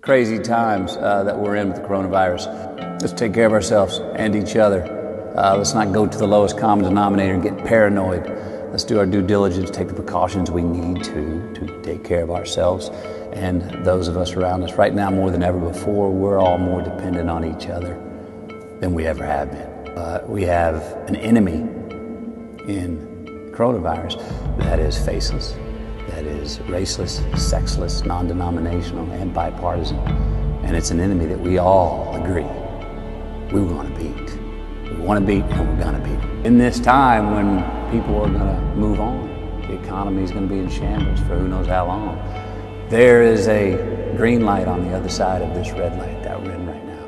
crazy times uh, that we're in with the coronavirus. Let's take care of ourselves and each other. Uh, let's not go to the lowest common denominator and get paranoid. Let's do our due diligence, take the precautions we need to to take care of ourselves and those of us around us. Right now, more than ever before, we're all more dependent on each other than we ever have been. Uh, we have an enemy in coronavirus that is faceless, that is raceless, sexless, non denominational, and bipartisan. And it's an enemy that we all agree we want to beat. We want to beat and we're going to beat. In this time when people are going to move on, the economy is going to be in shambles for who knows how long. There is a green light on the other side of this red light that we're in right now.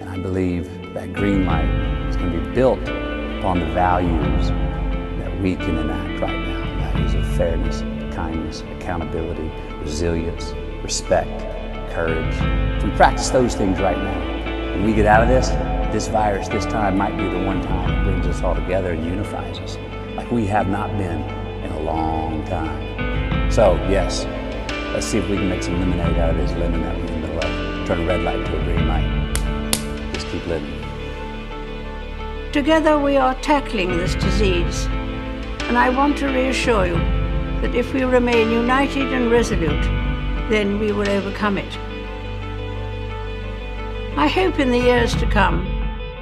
And I believe that green light is going to be built upon the values that we can enact right now values of fairness, kindness, accountability, resilience, respect, courage. If we practice those things right now, when we get out of this, this virus this time might be the one time it brings us all together and unifies us like we have not been in a long time. So, yes, let's see if we can make some lemonade out of this lemon that we're in the middle of. Turn a red light to a green light. Just keep living. Together we are tackling this disease, and I want to reassure you that if we remain united and resolute, then we will overcome it. I hope in the years to come,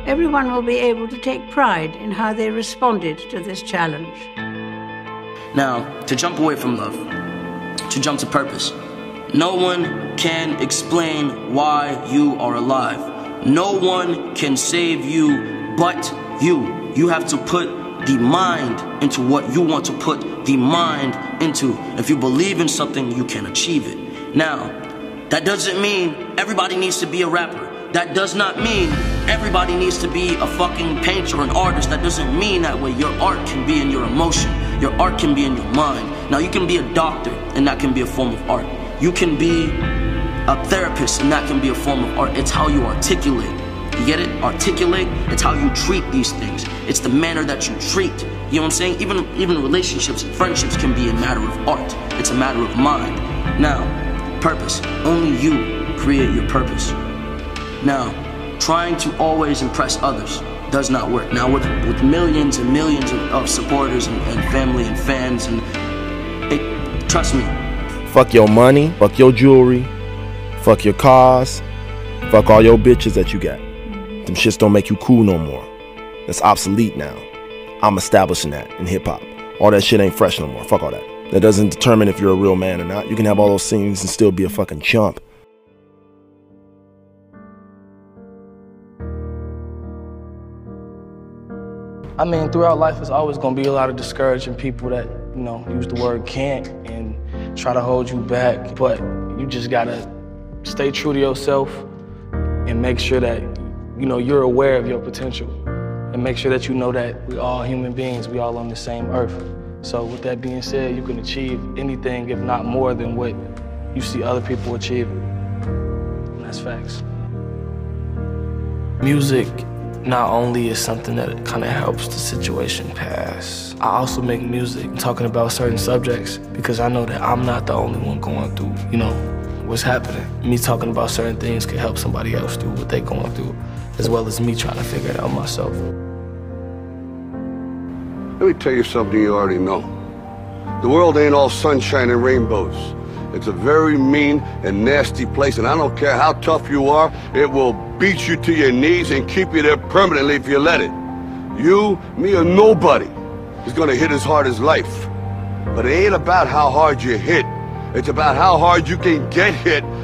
everyone will be able to take pride in how they responded to this challenge. Now, to jump away from love, to jump to purpose. No one can explain why you are alive. No one can save you but you. You have to put the mind into what you want to put the mind into. If you believe in something, you can achieve it. Now, that doesn't mean everybody needs to be a rapper. That does not mean everybody needs to be a fucking painter or an artist. That doesn't mean that way. Your art can be in your emotion. Your art can be in your mind. Now, you can be a doctor, and that can be a form of art. You can be a therapist, and that can be a form of art. It's how you articulate. You get it? Articulate. It's how you treat these things. It's the manner that you treat. You know what I'm saying? Even even relationships, and friendships can be a matter of art. It's a matter of mind. Now, purpose. Only you create your purpose. Now, trying to always impress others does not work. Now, with, with millions and millions of, of supporters and, and, family and fans, and it, trust me. Fuck your money, fuck your jewelry, fuck your cars, fuck all your bitches that you got. Them shits don't make you cool no more. That's obsolete now. I'm establishing that in hip hop. All that shit ain't fresh no more. Fuck all that. That doesn't determine if you're a real man or not. You can have all those things and still be a fucking chump. I mean, throughout life, it's always gonna be a lot of discouraging people that, you know, use the word can't and try to hold you back. But you just gotta stay true to yourself and make sure that, you know, you're aware of your potential. And make sure that you know that we're all human beings, we all on the same earth. So with that being said, you can achieve anything, if not more than what you see other people achieving. And that's facts. Music not only is something that kind of helps the situation pass, I also make music talking about certain subjects because I know that I'm not the only one going through, you know, what's happening. Me talking about certain things could help somebody else do what they're going through, as well as me trying to figure it out myself. Let me tell you something you already know. The world ain't all sunshine and rainbows. It's a very mean and nasty place, and I don't care how tough you are, it will beat you to your knees and keep you there permanently if you let it. You, me, or nobody is gonna hit as hard as life. But it ain't about how hard you hit. It's about how hard you can get hit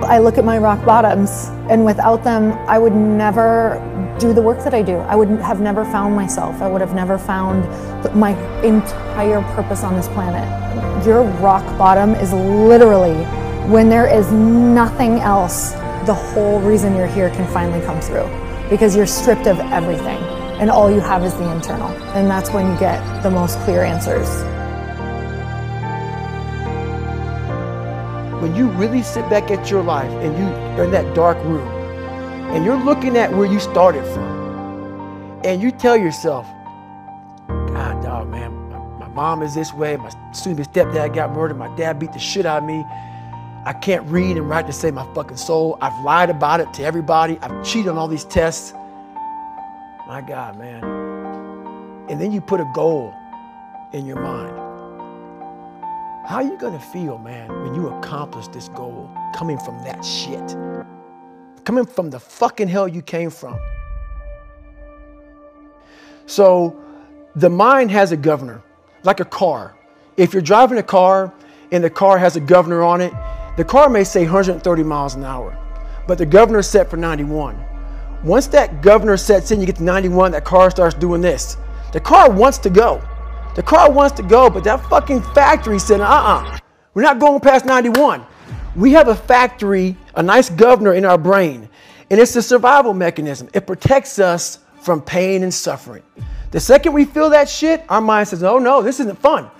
I look at my rock bottoms, and without them, I would never do the work that I do. I would have never found myself. I would have never found my entire purpose on this planet. Your rock bottom is literally when there is nothing else, the whole reason you're here can finally come through because you're stripped of everything. and all you have is the internal. And that's when you get the most clear answers. When you really sit back at your life and you are in that dark room and you're looking at where you started from and you tell yourself, God, dog, man, my, my mom is this way, my soon-to-be stepdad got murdered, my dad beat the shit out of me. I can't read and write to save my fucking soul. I've lied about it to everybody. I've cheated on all these tests. My God, man. And then you put a goal in your mind. How are you gonna feel, man, when you accomplish this goal coming from that shit? Coming from the fucking hell you came from. So the mind has a governor, like a car. If you're driving a car and the car has a governor on it, the car may say 130 miles an hour, but the governor set for 91. Once that governor sets in, you get to 91, that car starts doing this. The car wants to go. The car wants to go, but that fucking factory said, uh uh-uh, we're not going past 91. We have a factory, a nice governor in our brain, and it's a survival mechanism. It protects us from pain and suffering. The second we feel that shit, our mind says, oh no, this isn't fun.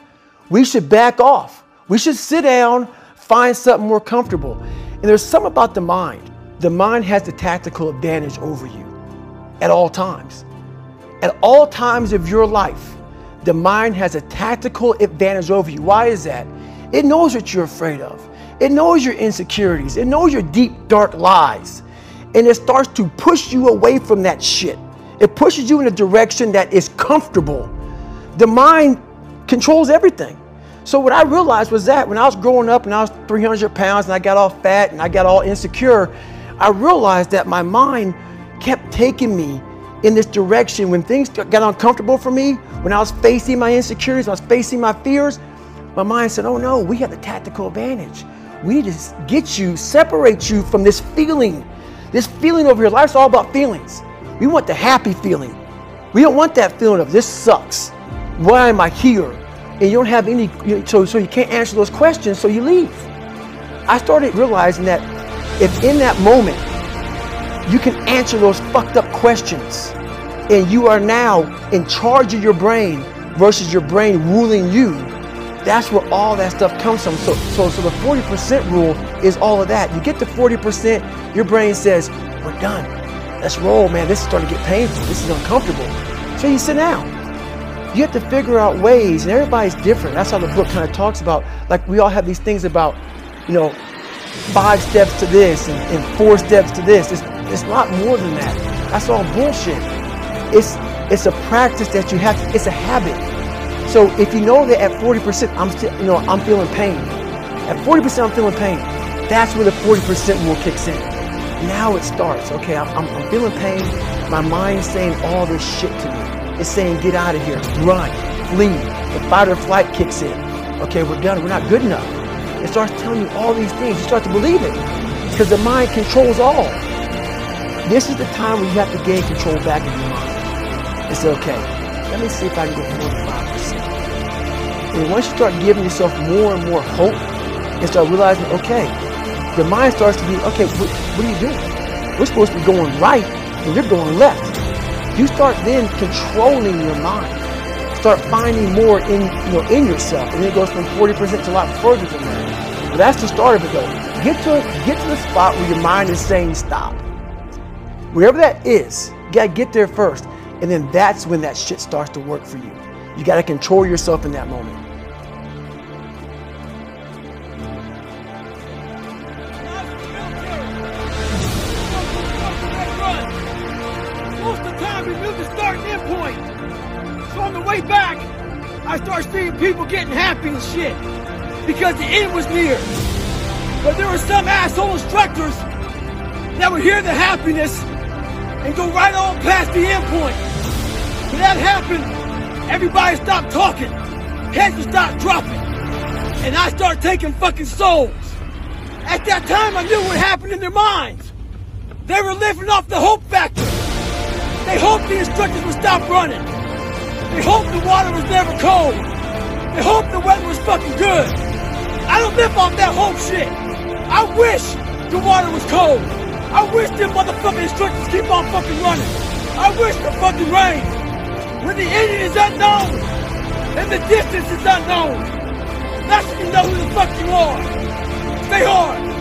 We should back off. We should sit down, find something more comfortable. And there's something about the mind. The mind has the tactical advantage over you at all times. At all times of your life, the mind has a tactical advantage over you. Why is that? It knows what you're afraid of. It knows your insecurities. It knows your deep, dark lies. And it starts to push you away from that shit. It pushes you in a direction that is comfortable. The mind controls everything. So what I realized was that when I was growing up and I was 300 pounds and I got all fat and I got all insecure, I realized that my mind kept taking me in this direction when things got uncomfortable for me, when I was facing my insecurities, I was facing my fears, my mind said, oh no, we have the tactical advantage. We need to get you, separate you from this feeling. This feeling over here, life's all about feelings. We want the happy feeling. We don't want that feeling of this sucks. Why am I here? And you don't have any, so, so you can't answer those questions, so you leave. I started realizing that if in that moment you can answer those fucked up questions and you are now in charge of your brain versus your brain ruling you, that's where all that stuff comes from. So, so, so the 40% rule is all of that. You get to 40%, your brain says, we're done. Let's roll, man. This is starting to get painful. This is uncomfortable. So you sit down. You have to figure out ways, and everybody's different. That's how the book kind of talks about. Like we all have these things about, you know, five steps to this and, and four steps to this. It's, it's a lot more than that. That's all bullshit. It's it's a practice that you have. To, it's a habit. So if you know that at 40%, I'm still, you know, I'm feeling pain. At 40%, I'm feeling pain. That's where the 40% rule kicks in. Now it starts. Okay, I'm, I'm, I'm feeling pain. My mind's saying all this shit to me. It's saying, get out of here, run, flee. The fight or flight kicks in. Okay, we're done. We're not good enough. It starts telling you all these things. You start to believe it because the mind controls all. This is the time where you have to gain control back in your mind. It's okay. Let me see if I can get more than 5%. And once you start giving yourself more and more hope and start realizing, okay, the mind starts to be, okay, what, what are you doing? We're supposed to be going right and you're going left. You start then controlling your mind. Start finding more in, you know, in yourself. And it goes from 40% to a lot further than that. But that's the start of it though. Get to, get to the spot where your mind is saying stop. Wherever that is, you gotta get there first. And then that's when that shit starts to work for you. You gotta control yourself in that moment. Most of the time we knew the start and end point. So on the way back, I start seeing people getting happy and shit. Because the end was near. But there were some asshole instructors that would hear the happiness and go right on past the end point. When that happened, everybody stopped talking. Heads would stop dropping. And I start taking fucking souls. At that time, I knew what happened in their minds. They were living off the hope factor. They hoped the instructors would stop running. They hoped the water was never cold. They hoped the weather was fucking good. I don't live off that hope shit. I wish the water was cold. I wish them motherfucking instructors keep on fucking running. I wish the fucking rain When the ending is unknown and the distance is unknown, that's when you know who the fuck you are. Stay hard.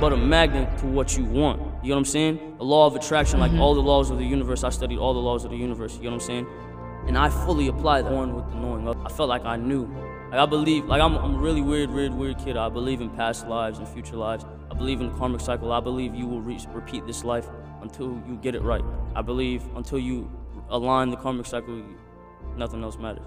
But a magnet to what you want. You know what I'm saying? The law of attraction, like mm-hmm. all the laws of the universe, I studied all the laws of the universe. You know what I'm saying? And I fully apply that one with the knowing. I felt like I knew. Like I believe, like I'm, I'm a really weird, weird, weird kid. I believe in past lives and future lives. I believe in the karmic cycle. I believe you will re- repeat this life until you get it right. I believe until you align the karmic cycle, nothing else matters.